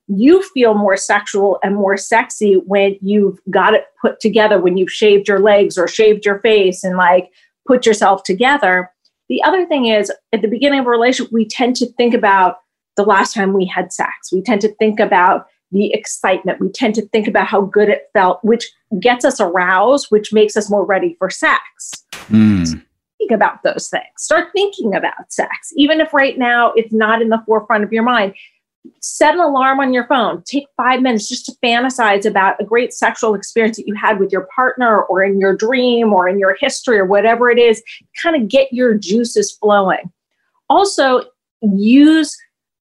you feel more sexual and more sexy when you've got it put together, when you've shaved your legs or shaved your face and like put yourself together. The other thing is at the beginning of a relationship, we tend to think about the last time we had sex. We tend to think about the excitement. We tend to think about how good it felt, which gets us aroused, which makes us more ready for sex. Mm. Think about those things. Start thinking about sex, even if right now it's not in the forefront of your mind. Set an alarm on your phone. Take five minutes just to fantasize about a great sexual experience that you had with your partner or in your dream or in your history or whatever it is. Kind of get your juices flowing. Also, use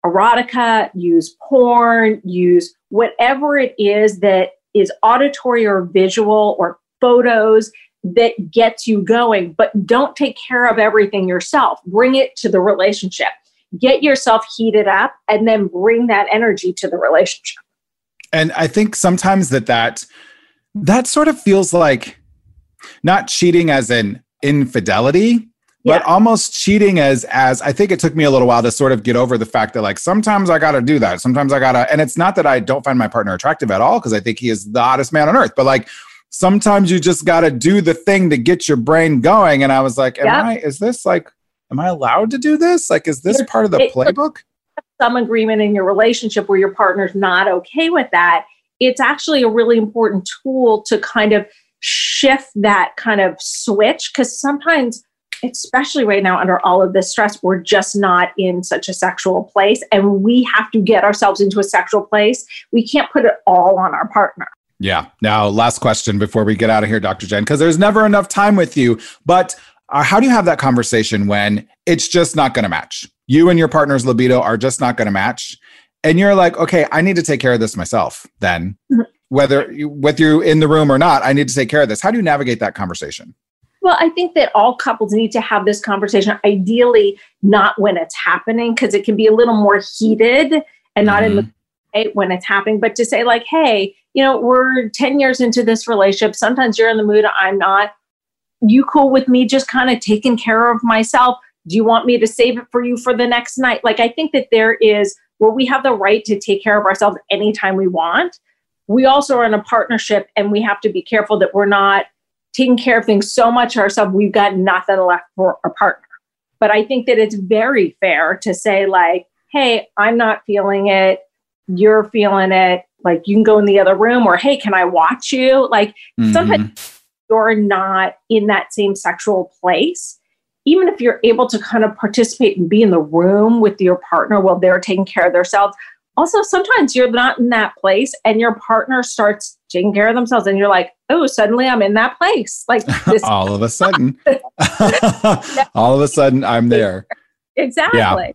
erotica, use porn, use whatever it is that is auditory or visual or photos that gets you going, but don't take care of everything yourself. Bring it to the relationship. Get yourself heated up and then bring that energy to the relationship. And I think sometimes that that that sort of feels like not cheating as an infidelity, but Yeah. almost cheating as as I think it took me a little while to sort of get over the fact that like sometimes I got to do that. Sometimes I got to and it's not that I don't find my partner attractive at all because I think he is the hottest man on earth, but like sometimes you just got to do the thing to get your brain going and I was like, am Yeah. I is this like am I allowed to do this? Like is this part of the playbook? Some agreement in your relationship where your partner's not okay with that. It's actually a really important tool to kind of shift that kind of switch because sometimes especially right now under all of this stress we're just not in such a sexual place and we have to get ourselves into a sexual place we can't put it all on our partner Yeah. Now, last question before we get out of here, Dr. Jenn, because there's never enough time with you. But uh, how do you have that conversation when it's just not going to match? You and your partner's libido are just not going to match. And you're like, okay, I need to take care of this myself then. Mhm. Whether you, with you in the room or not, I need to take care of this. How do you navigate that conversation? Well, I think that all couples need to have this conversation, ideally not when it's happening, because it can be a little more heated and not in the right when it's happening, but to say, like, hey, you know, we're 10 years into this relationship. Sometimes you're in the mood, I'm not. You cool with me just kind of taking care of myself? Do you want me to save it for you for the next night? Like, I think that there is where we have the right to take care of ourselves anytime we want. We also are in a partnership and we have to be careful that we're not taking care of things so much ourselves, we've got nothing left for our partner. But I think that it's very fair to say, like, hey, I'm not feeling it. You're feeling it. Like, you can go in the other room, or hey, can I watch you? Like, Mhm. sometimes you're not in that same sexual place. Even if you're able to kind of participate and be in the room with your partner while they're taking care of themselves, also sometimes you're not in that place and your partner starts taking care of themselves and you're like oh suddenly i'm in that place like *laughs* this all of a sudden, *laughs* *laughs* all of a sudden, I'm there. exactly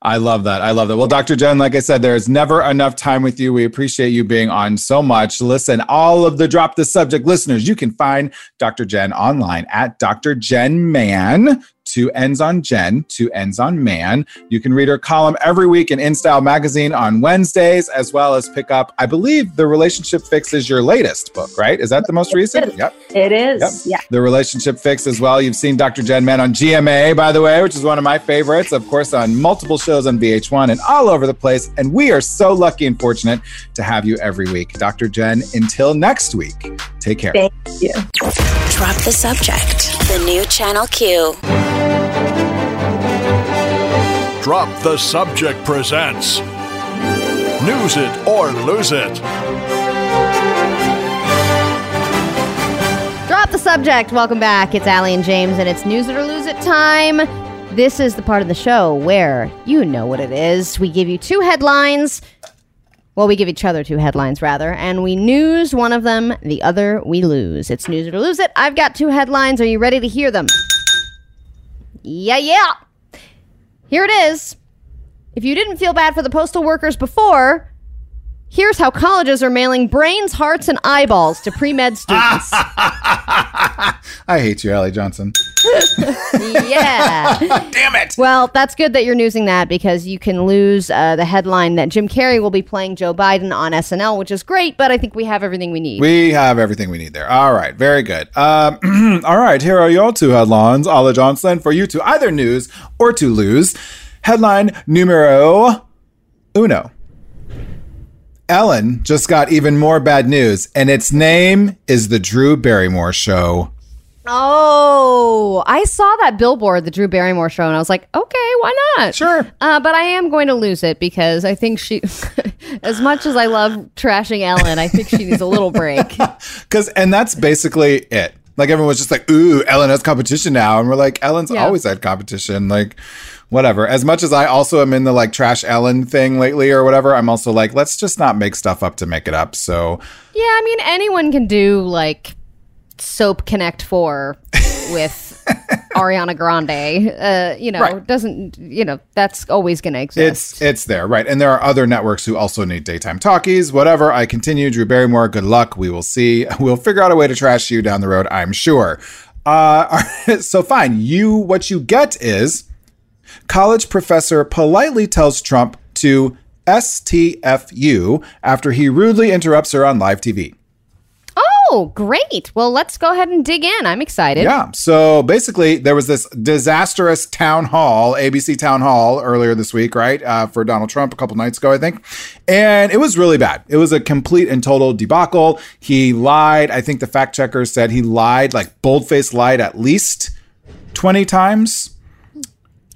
I love that. I love that. Well, Dr. Jenn, like I said, there is never enough time with you. We appreciate you being on so much. Listen, all of the Drop the Subject listeners, you can find Dr. Jenn online at Dr. Jenn Mann, two ends on Jenn, two ends on Mann. You can read her column every week in InStyle magazine on Wednesdays, as well as pick up, I believe, The Relationship Fix is your latest book, right? Is that the most recent? Yep. it is yeah The Relationship Fix as well. You've seen Dr. Jenn Mann on GMA, by the way, which is one of my favorites, of course, on multiple shows on VH1 and all over the place. And we are so lucky and fortunate to have you every week. Dr. Jenn, until next week, take care. thank you Drop the subject. The new Channel Q. Drop the Subject presents News It or Lose It. Drop the subject. Welcome back. It's Allie and James, and it's News It or Lose It time. This is the part of the show where you know what it is. We give you two headlines. Well, we give each other two headlines, rather, and we news one of them, the other we lose. It's News It or Lose It. I've got two headlines. Are you ready to hear them? Yeah, yeah. Here it is. If you didn't feel bad for the postal workers before, here's how colleges are mailing brains, hearts, and eyeballs to pre med *laughs* students. I hate you, Allie Johnson. *laughs* yeah. Damn it. Well, that's good that you're using that because you can lose uh, the headline that Jim Carrey will be playing Joe Biden on SNL, which is great, but I think we have everything we need. We have everything we need there. All right, very good. Um, *clears throat* all right, here are your two headlines, Allie Johnson, for you to either news or to lose. Headline numero uno. Ellen just got even more bad news, and its name is The Drew Barrymore Show. Oh, I saw that billboard, the Drew Barrymore show, and I was like, okay, why not? Sure. Uh, but I am going to lose it because I think she, *laughs* as much as I love trashing Ellen, I think she needs a little break. *laughs* Because, and that's basically it. Like everyone was just like, ooh, Ellen has competition now. And we're like, Ellen's Yeah. always had competition. Like, whatever. As much as I also am in the like trash Ellen thing lately or whatever, I'm also like, let's just not make stuff up to make it up. So, Yeah, I mean, anyone can do like Soap Connect 4 with *laughs* Ariana Grande. Uh, you know, Right. doesn't, you know, that's always going to exist. It's it's there, right? And there are other networks who also need daytime talkies. Whatever. I continue. Drew Barrymore. Good luck. We will see. *laughs* We'll figure out a way to trash you down the road. I'm sure. Uh, *laughs* so fine. You what you get is college professor politely tells Trump to STFU after he rudely interrupts her on live TV. Oh, great. Well, let's go ahead and dig in. I'm excited. Yeah. So basically, there was this disastrous town hall, ABC town hall earlier this week, right? Uh, for Donald Trump a couple nights ago, I think. And it was really bad. It was a complete and total debacle. He lied. I think the fact checkers said he lied, like boldface lied at least 20 times.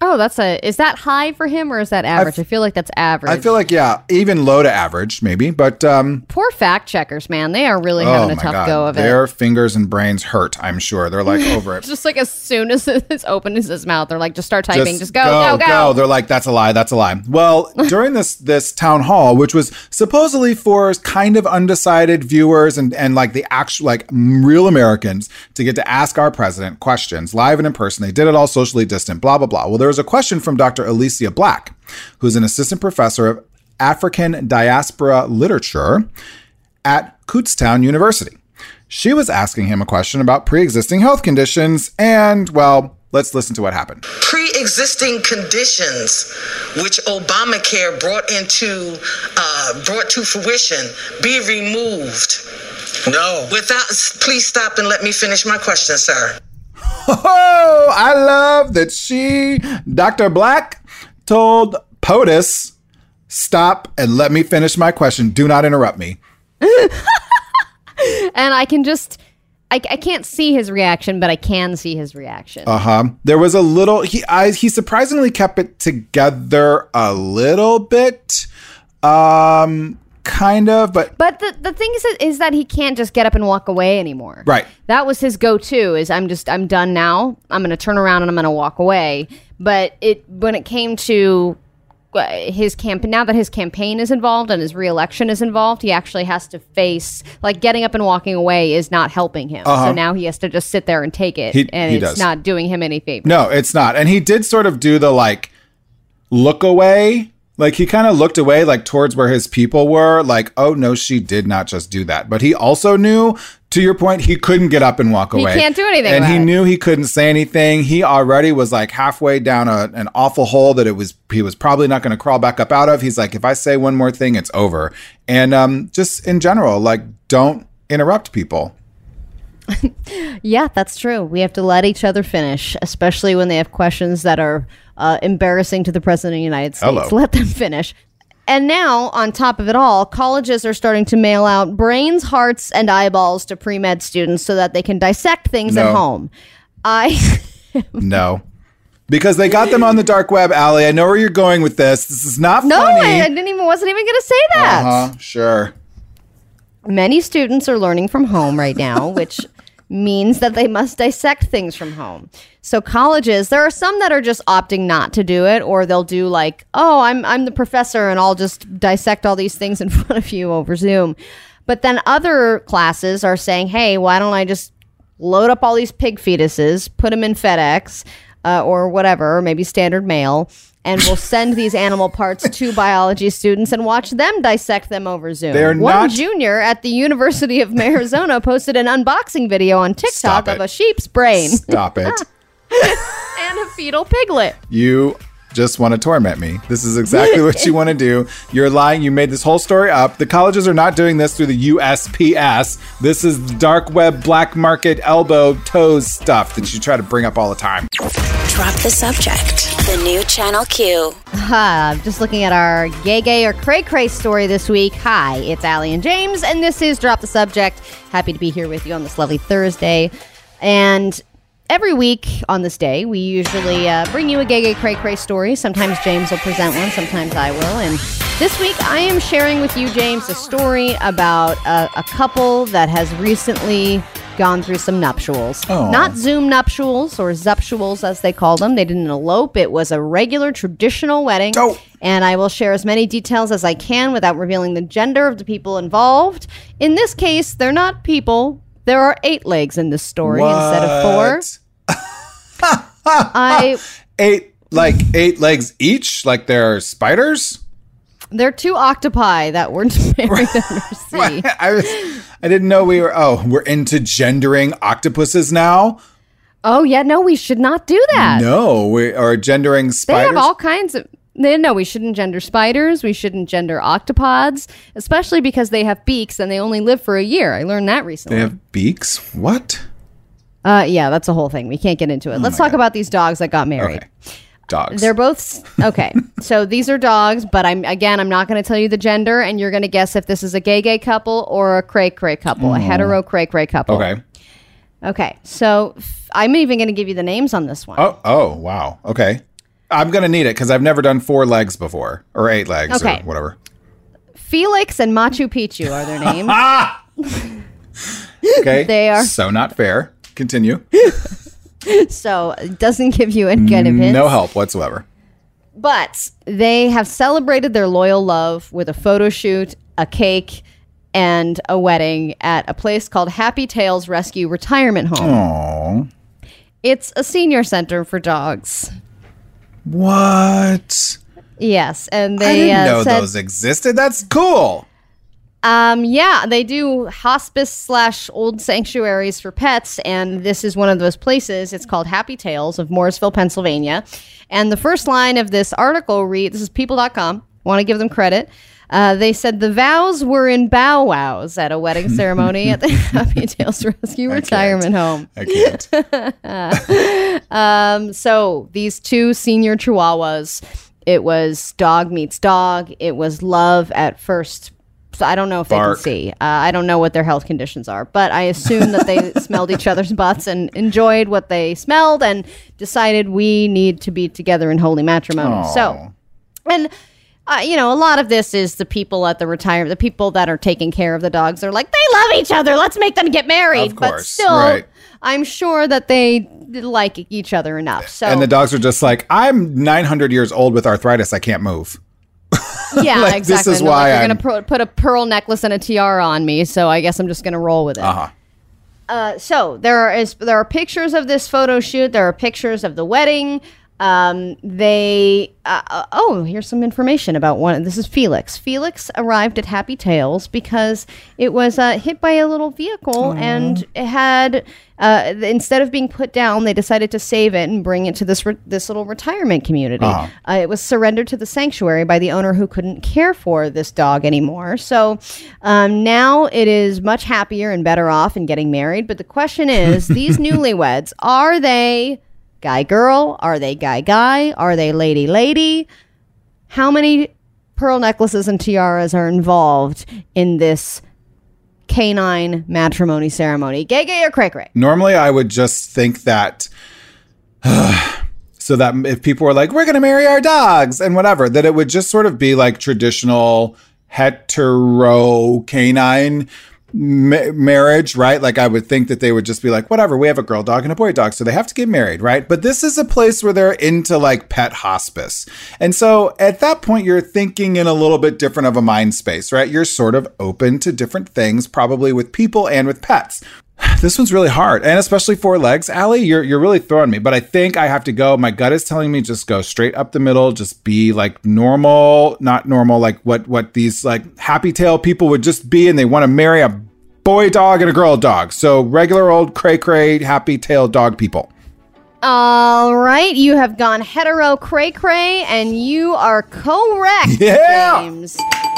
Oh, that's a. Is that high for him or is that average? I, feel like that's average. I feel like, yeah, even low to average, maybe. But um, Poor fact checkers, man. They are really oh having a tough God. go of Their it. Their fingers and brains hurt, I'm sure. They're like *laughs* over it. Just like as soon as *laughs* it's open as his mouth, they're like, just start typing. Just, go, go, go, They're like, that's a lie, that's a lie. Well, *laughs* during this this town hall, which was supposedly for kind of undecided viewers and and like the actual like real Americans to get to ask our president questions live and in person. They did it all socially distant. Blah blah blah. Well, there was a question from Dr. Alicia Black, who's an assistant professor of African diaspora literature at Kutztown University. She was asking him a question about pre-existing health conditions, and well, let's listen to what happened. pre-existing conditions which Obamacare brought into uh, brought to fruition be removed. No. Without please stop and let me finish my question, sir. Oh, I love that she, Dr. Black, told POTUS, stop and let me finish my question. Do not interrupt me. *laughs* And I can just, I, I can't see his reaction, but I can see his reaction. Uh huh. There was a little. He I, he surprisingly kept it together a little bit, um, kind of. But but the, the thing is, is that he can't just get up and walk away anymore. Right. That was his go-to. Is I'm just I'm done now. I'm going to turn around and I'm going to walk away. But it when it came to uh, his camp now that his campaign is involved and his reelection is involved, he actually has to face like getting up and walking away is not helping him. So now he has to just sit there and take it, Uh-huh. He- and he it's does. not doing him any favor. No, it's not. And he did sort of do the like look away. Like he kind of looked away, like towards where his people were. Like, oh no, she did not just do that. But he also knew, to your point, he couldn't get up and walk away. He can't do anything and he it. knew he couldn't say anything. He already was like halfway down a, an awful hole that it was he was probably not going to crawl back up out of. He's like, if I say one more thing, it's over. And um, just in general, like, don't interrupt people. *laughs* Yeah, that's true. We have to let each other finish, especially when they have questions that are uh, embarrassing to the president of the United States. Hello. Let them finish. And now, on top of it all, colleges are starting to mail out brains, hearts, and eyeballs to pre med students so that they can dissect things at home. I. *laughs* No. Because they got them on the dark web, Allie. I know where you're going with this. This is not No, funny. I, I didn't even wasn't even going to say that. Uh-huh, sure. Many students are learning from home right now, *laughs* which means that they must dissect things from home. So colleges, there are some that are just opting not to do it or they'll do like, "Oh, I'm I'm the professor and I'll just dissect all these things in *laughs* front of you over Zoom." But then other classes are saying, "Hey, why don't I just load up all these pig fetuses, put them in FedEx uh, or whatever, maybe standard mail, and we'll send these animal parts to biology students and watch them dissect them over Zoom. They're One not- junior at the University of Arizona posted an unboxing video on TikTok of a sheep's brain Stop it. *laughs* and a fetal piglet. You just want to torment me. This is exactly what you want to do. You're lying. You made this whole story up. The colleges are not doing this through the USPS. This is dark web, black market, elbow, toes stuff that you try to bring up all the time. Drop the subject. The new Channel Q. Ha, just looking at our gay gay or cray cray story this week. Hi, it's Allie and James, and this is Drop the Subject. Happy to be here with you on this lovely Thursday. And every week on this day, we usually uh, bring you a gay gay cray cray story. Sometimes James will present one, sometimes I will. And this week, I am sharing with you, James, a story about a, a couple that has recently gone through some nuptials. Oh. Not Zoom nuptials or zuptials as they call them. They didn't elope. It was a regular traditional wedding. Oh. And I will share as many details as I can without revealing the gender of the people involved. In this case, they're not people. There are eight legs in this story instead of four. I *laughs* Eight, like eight legs each? Like they're spiders? they're two octopi that were *laughs* married *laughs* undersea. I, was, I didn't know we were, oh, we're into gendering octopuses now? Oh yeah, no, we should not do that. No, we are gendering spiders. They have all kinds of. They, no, we shouldn't gender spiders. We shouldn't gender octopods, especially because they have beaks and they only live for a year. I learned that recently. they have beaks? What? uh, yeah, that's a whole thing. We can't get into it. Let's talk about these dogs that got married. Okay. Dogs. They're both okay. *laughs* so these are dogs, but I'm again, I'm not going to tell you the gender, and you're going to guess if this is a gay gay couple or a cray cray couple, a hetero cray cray couple. okay. Okay. So f- I'm even going to give you the names on this one. Oh, oh, wow. Okay. I'm going to need it because I've never done four legs before or eight legs Okay. or whatever. Felix and Machu Picchu are their names. *laughs* Okay. They are- So not fair. Continue. *laughs* so it doesn't give you any kind of hints. No help whatsoever. But they have celebrated their loyal love with a photo shoot, a cake, and a wedding at a place called Happy Tails Rescue Retirement Home. Oh. It's a senior center for dogs. What? Yes, and they I didn't uh, know said, those existed. That's cool. um, yeah, they do hospice slash old sanctuaries for pets, and this is one of those places. It's called Happy Tales of Morrisville, Pennsylvania. And the first line of this article reads: "This is People.com. Want to give them credit." Uh, they said the vows were in bow wows at a wedding *laughs* ceremony at the *laughs* Happy Tales Rescue Retirement Home. I can't. *laughs* Um, so these two senior chihuahuas, it was dog meets dog. It was love at first. So I don't know if Bark. they can see. Uh, I don't know what their health conditions are, but I assume that they smelled each other's butts and enjoyed what they smelled and decided we need to be together in holy matrimony. So, and uh, you know, a lot of this is the people at the retirement, the people that are taking care of the dogs. They're like, they love each other. Let's make them get married. Of but course, still, right. I'm sure that they like each other enough. So, And the dogs are just like, I'm 900 years old with arthritis. I can't move. *laughs* yeah, like, exactly. this is And they're why like, you're gonna pro- put a pearl necklace and a tiara on me, so I guess I'm just gonna roll with it. Uh huh. Uh, so there is, there are pictures of this photo shoot. There are pictures of the wedding. Um, they uh, uh, oh, here's some information about one. This is Felix. Felix arrived at Happy Tales because it was uh, hit by a little vehicle and it had uh, instead of being put down, they decided to save it and bring it to this re- this little retirement community. Uh-huh. Uh, it was surrendered to the sanctuary by the owner who couldn't care for this dog anymore. So um, now it is much happier and better off in getting married. But the question is these *laughs* newlyweds, are they guy girl? Are they guy guy? Are they lady lady? How many pearl necklaces and tiaras are involved in this canine matrimony ceremony? Gay, gay, or cray cray? Normally, I would just think that. *sighs* so that if people were like, we're going to marry our dogs and whatever, that it would just sort of be like traditional hetero canine ma- marriage, right? Like I would think that they would just be like, whatever, we have a girl dog and a boy dog, so they have to get married, right? But this is a place where they're into like pet hospice. And so at that point, you're thinking in a little bit different of a mind space, right? You're sort of open to different things, probably with people and with pets. *sighs* This one's really hard, and especially four legs. Allie, you're you're really throwing me, but I think I have to go. My gut is telling me just go straight up the middle, just be like normal, not normal, like what what these like happy tail people would just be, and they want to marry a boy dog and a girl dog. So regular old cray cray happy tail dog people. All right, you have gone hetero cray cray, and you are correct, Yeah. James.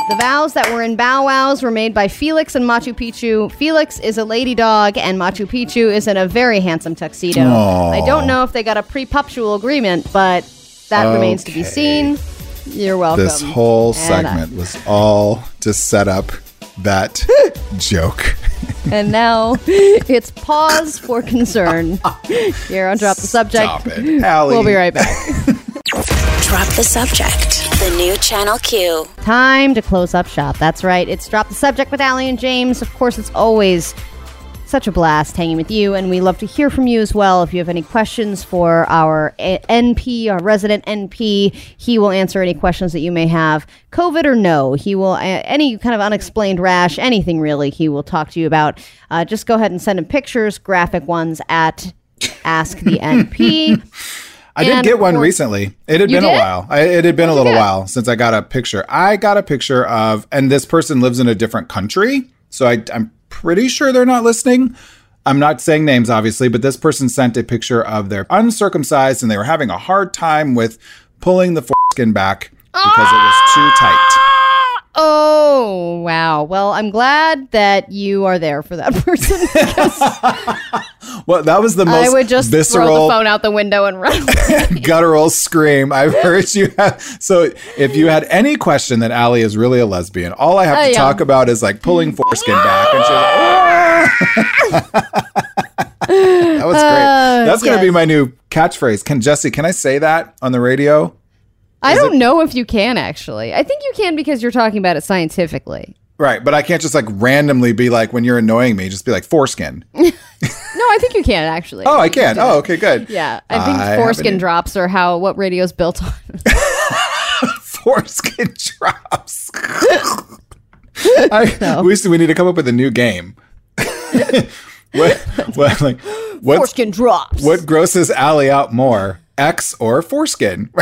The vows that were in Bow Wows were made by Felix and Machu Picchu. Felix is a lady dog, and Machu Picchu is in a very handsome tuxedo. I don't know if they got a pre-puptial agreement, but that remains to be seen. You're welcome. This whole uh, segment was all to set up that *laughs* joke. *laughs* and now *laughs* it's pause for concern. Here on Drop the Subject. Stop it, Allie. We'll be right back. *laughs* Drop the subject. The new Channel Q. Time to close up shop. That's right. It's Drop the Subject with Allie and James. Of course, it's always such a blast hanging with you, and we love to hear from you as well. If you have any questions for our A- NP, our resident NP, he will answer any questions that you may have, COVID or no. He will, uh, any kind of unexplained rash, anything really, he will talk to you about. Uh, just go ahead and send him pictures, graphic ones at Ask the NP. *laughs* I did get one course- recently. It had been a while. I, it had been a What'd you little while since I got a picture. I got a picture of, and this person lives in a different country. So I, I'm pretty sure they're not listening. I'm not saying names, obviously, but this person sent a picture of their uncircumcised and they were having a hard time with pulling the foreskin back because it was too tight. Oh, wow. Well, I'm glad that you are there for that *laughs* person. *laughs* Well, that was the most I would just throw visceral, the phone out the window and run *laughs* guttural scream I've heard you have. So if you had any question that Allie is really a lesbian, all I have I to am. talk about is like pulling foreskin back. And she's like, that was great. That's going to be Uh, my new catchphrase. Can Jesse, can I say that on the radio? I don't know if you can actually. I think you can because you're talking about it scientifically. Right. But I can't just like randomly be like, when you're annoying me, just be like foreskin. *laughs* No, I think you can actually. Oh, I can. Oh, okay, good. *laughs* Yeah, I think I foreskin drops are how what radio's built on. *laughs* Foreskin drops. I, we, we need to come up with a new game. what, what, like, what's, foreskin drops. what grosses Allie out more, X or foreskin? *laughs*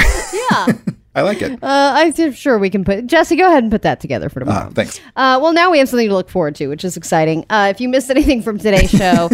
Yeah, *laughs* I like it. uh, I'm sure we can put Jesse. Go ahead and put that together for tomorrow. Uh, thanks. Uh, well, now we have something to look forward to, which is exciting. Uh, if you missed anything from today's *laughs* show,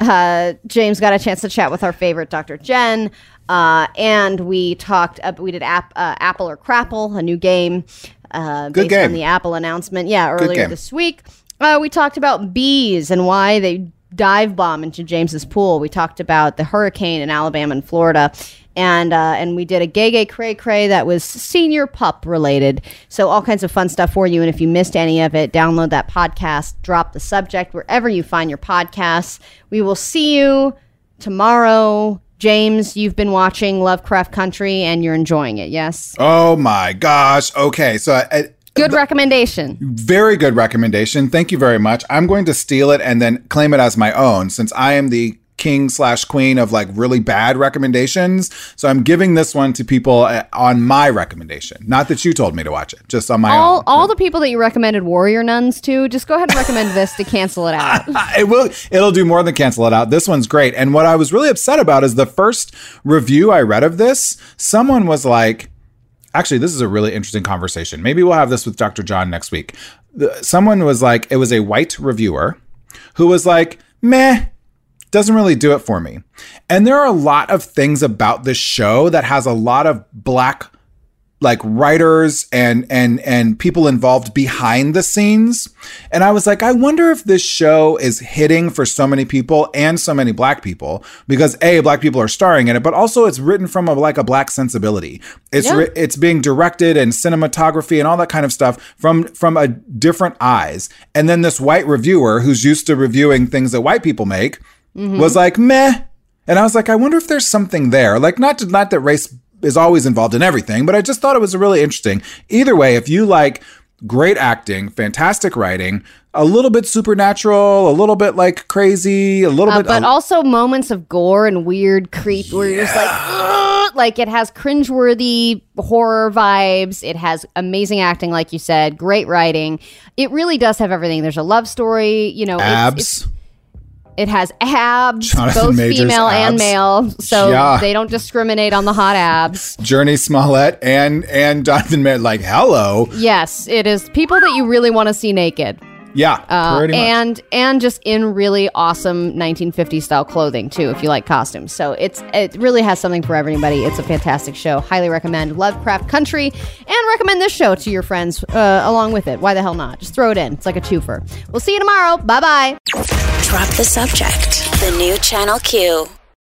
uh, James got a chance to chat with our favorite Dr. Jenn, uh, and we talked. Uh, we did app, uh, Apple or Crapple, a new game uh, Good based on the Apple announcement. Yeah, earlier this week, uh, we talked about bees and why they dive bomb into James's pool. We talked about the hurricane in Alabama and Florida. And uh, and we did a gay gay cray cray that was senior pup related. So all kinds of fun stuff for you. And if you missed any of it, download that podcast, drop the subject wherever you find your podcasts. We will see you tomorrow. James, you've been watching Lovecraft Country and you're enjoying it. Yes, Oh my gosh. Okay. So I, I, good recommendation. very good recommendation. Thank you very much. I'm going to steal it and then claim it as my own since I am the king slash queen of like really bad recommendations. So I'm giving this one to people uh, on my recommendation. Not that you told me to watch it, just on my All own. all the people that you recommended warrior nuns to, just go ahead and recommend this to cancel it out. *laughs* it will it'll do more than cancel it out. This one's great. And what I was really upset about is the first review I read of this, someone was like Actually, this is a really interesting conversation. Maybe we'll have this with Dr. John next week. The- Someone was like, it was a white reviewer who was like, meh, doesn't really do it for me. And there are a lot of things about this show that has a lot of black like writers and and and people involved behind the scenes. And i was like i wonder if this show is hitting for so many people and so many black people because a black people are starring in it but also it's written from a like a black sensibility. It's Yeah. ri- it's being directed and cinematography and all that kind of stuff from from a different eyes. And then this white reviewer who's used to reviewing things that white people make mm-hmm. was like meh. And I was like, I wonder if there's something there. Like, not to, not that race is always involved in everything, but I just thought it was really interesting. Either way, if you like great acting, fantastic writing, a little bit supernatural, a little bit like crazy, a little Uh, bit. but also moments of gore and weird creep where you're just like, "Ugh," like it has cringeworthy horror vibes. It has amazing acting, like you said, great writing. It really does have everything. There's a love story, you know, it's- abs. it's- it has abs, Jonathan both Majors female and male, so Yeah. they don't discriminate on the hot abs. Jurnee Smollett and and Jonathan May, like hello, Yes, it is people that you really want to see naked. Yeah, Uh, pretty much. and and just in really awesome 1950s style clothing too if you like costumes. So it's it really has something for everybody. It's a fantastic show. Highly recommend lovecraft country and recommend this show to your friends uh, along with it. Why the hell not? Just throw it in. It's like a twofer. We'll see you tomorrow. Bye bye Drop the subject. The new Channel Q.